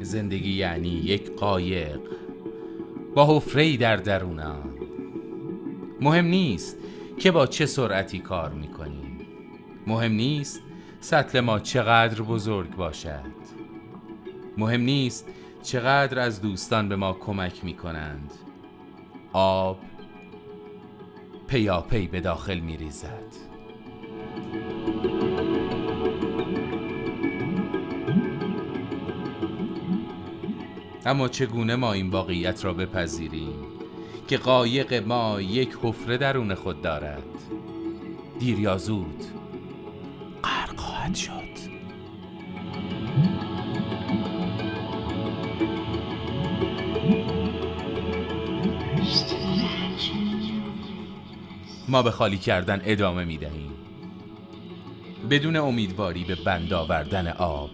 زندگی یعنی یک قایق با حفره در درون آن مهم نیست که با چه سرعتی کار می‌کنیم. مهم نیست سطل ما چقدر بزرگ باشد. مهم نیست چقدر از دوستان به ما کمک می کنند آب پیاپی به داخل می اما چگونه ما این واقعیت را بپذیریم که قایق ما یک حفره درون خود دارد؟ دیر یا زود غرق خواهد شد. ما به خالی کردن ادامه می دهیم بدون امیدواری به بند آوردن آب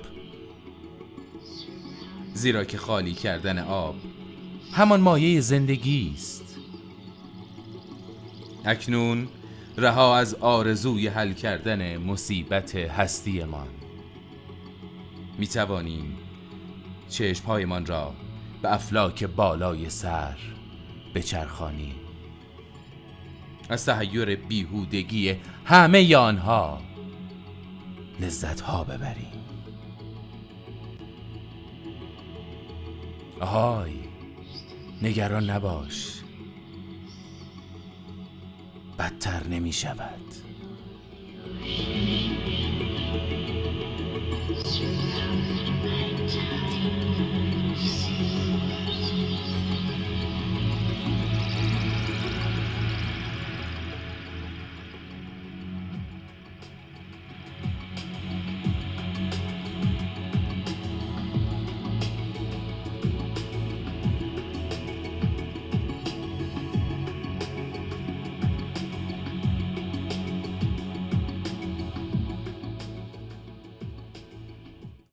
زیرا که خالی کردن آب همان مایه زندگی است اکنون رها از آرزوی حل کردن مصیبت هستیمان. می توانیم چشمهایمان را به افلاک بالای سر بچرخانیم. از تحیر بیهودگی همه آنها لذت ها ببریم. آهای نگران نباش. بدتر نمی شود